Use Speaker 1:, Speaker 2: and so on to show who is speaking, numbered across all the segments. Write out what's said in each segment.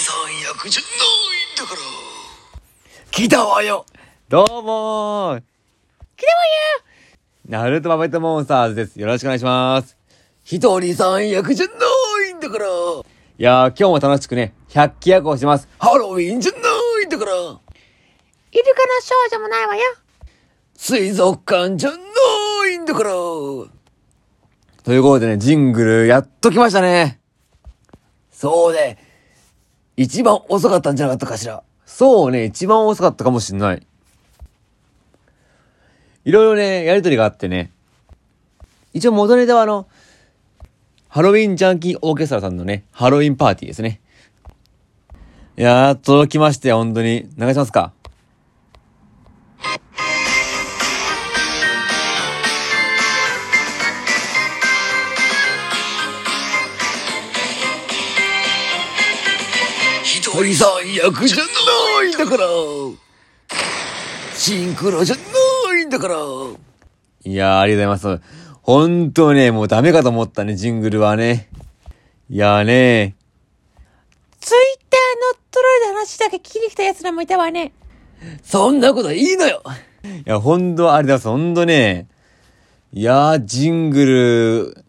Speaker 1: 三役じゃないんだから来たわよ
Speaker 2: どうもー来たわよナルトマメットモンスターズです。よろしくお願いします。
Speaker 1: 一人三役じゃないんだから
Speaker 2: いやー、今日も楽しくね、百鬼夜行してます。
Speaker 1: ハロウィンじゃないんだから
Speaker 3: イルカの少女もないわよ
Speaker 1: 水族館じゃないんだから
Speaker 2: ということでね、ジングルやっときましたね。
Speaker 1: そうで、一番遅かったんじゃなかったかしら。
Speaker 2: そうね、一番遅かったかもしんない。いろいろね、やりとりがあってね。一応元ネタはあの、ハロウィンジャンキーオーケストラさんのね、ハロウィンパーティーですね。いやー、届きましたよ、本当に。流しますか？
Speaker 1: 一人三役じゃないんだからシンクロじゃないんだから
Speaker 2: いやー、ありがとうございます。本当ね、もうダメかと思ったね、ジングルはね。いやーね
Speaker 3: ツイッター乗っ取られた話だけ聞きに来た奴らもいたわね。
Speaker 1: そんなこといいのよ
Speaker 2: いや、ほんと、ありがとうございます。ほんとね。いやー、ジングル、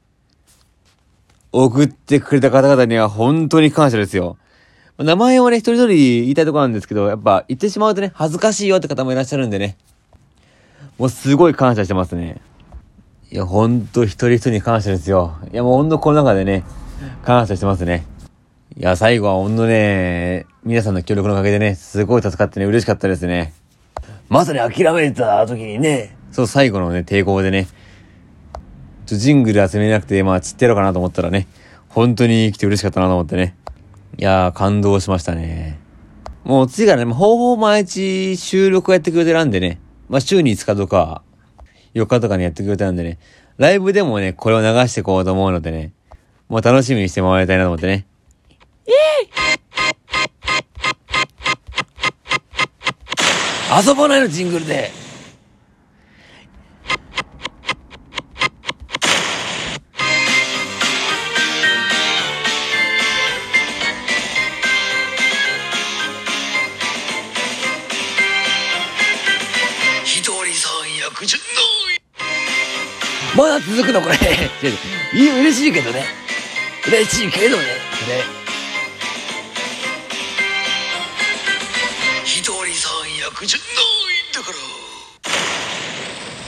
Speaker 2: 送ってくれた方々には本当に感謝ですよ。名前をね、一人一人言いたいとこなんですけど、やっぱ言ってしまうとね、恥ずかしいよって方もいらっしゃるんでね。もうすごい感謝してますね。いや、ほんと一人一人に感謝ですよ。いや、もうほんとこの中でね、感謝してますね。いや、最後はほんとね、皆さんの協力のおかげでね、すごい助かってね、嬉しかったですね。
Speaker 1: まさに諦めた時にね、
Speaker 2: そう、最後のね、抵抗でね、ちょジングル集めなくて、まあ、散ってやろうかなと思ったらね、本当に来て嬉しかったなと思ってね。いやー、感動しましたね。もう次からね、もうほぼ毎日収録をやってくれてるんでね、まあ、週に5日とか、4日とかにやってくれてるんでね、ライブでもね、これを流していこうと思うのでね、もう楽しみにしてもらいたいなと思ってね。
Speaker 1: 遊ばないのジングルで。一人三役じゃないまだ続くの？これ。嬉しいけどね。嬉しいけどね。これ。一人三役じゃないんだから。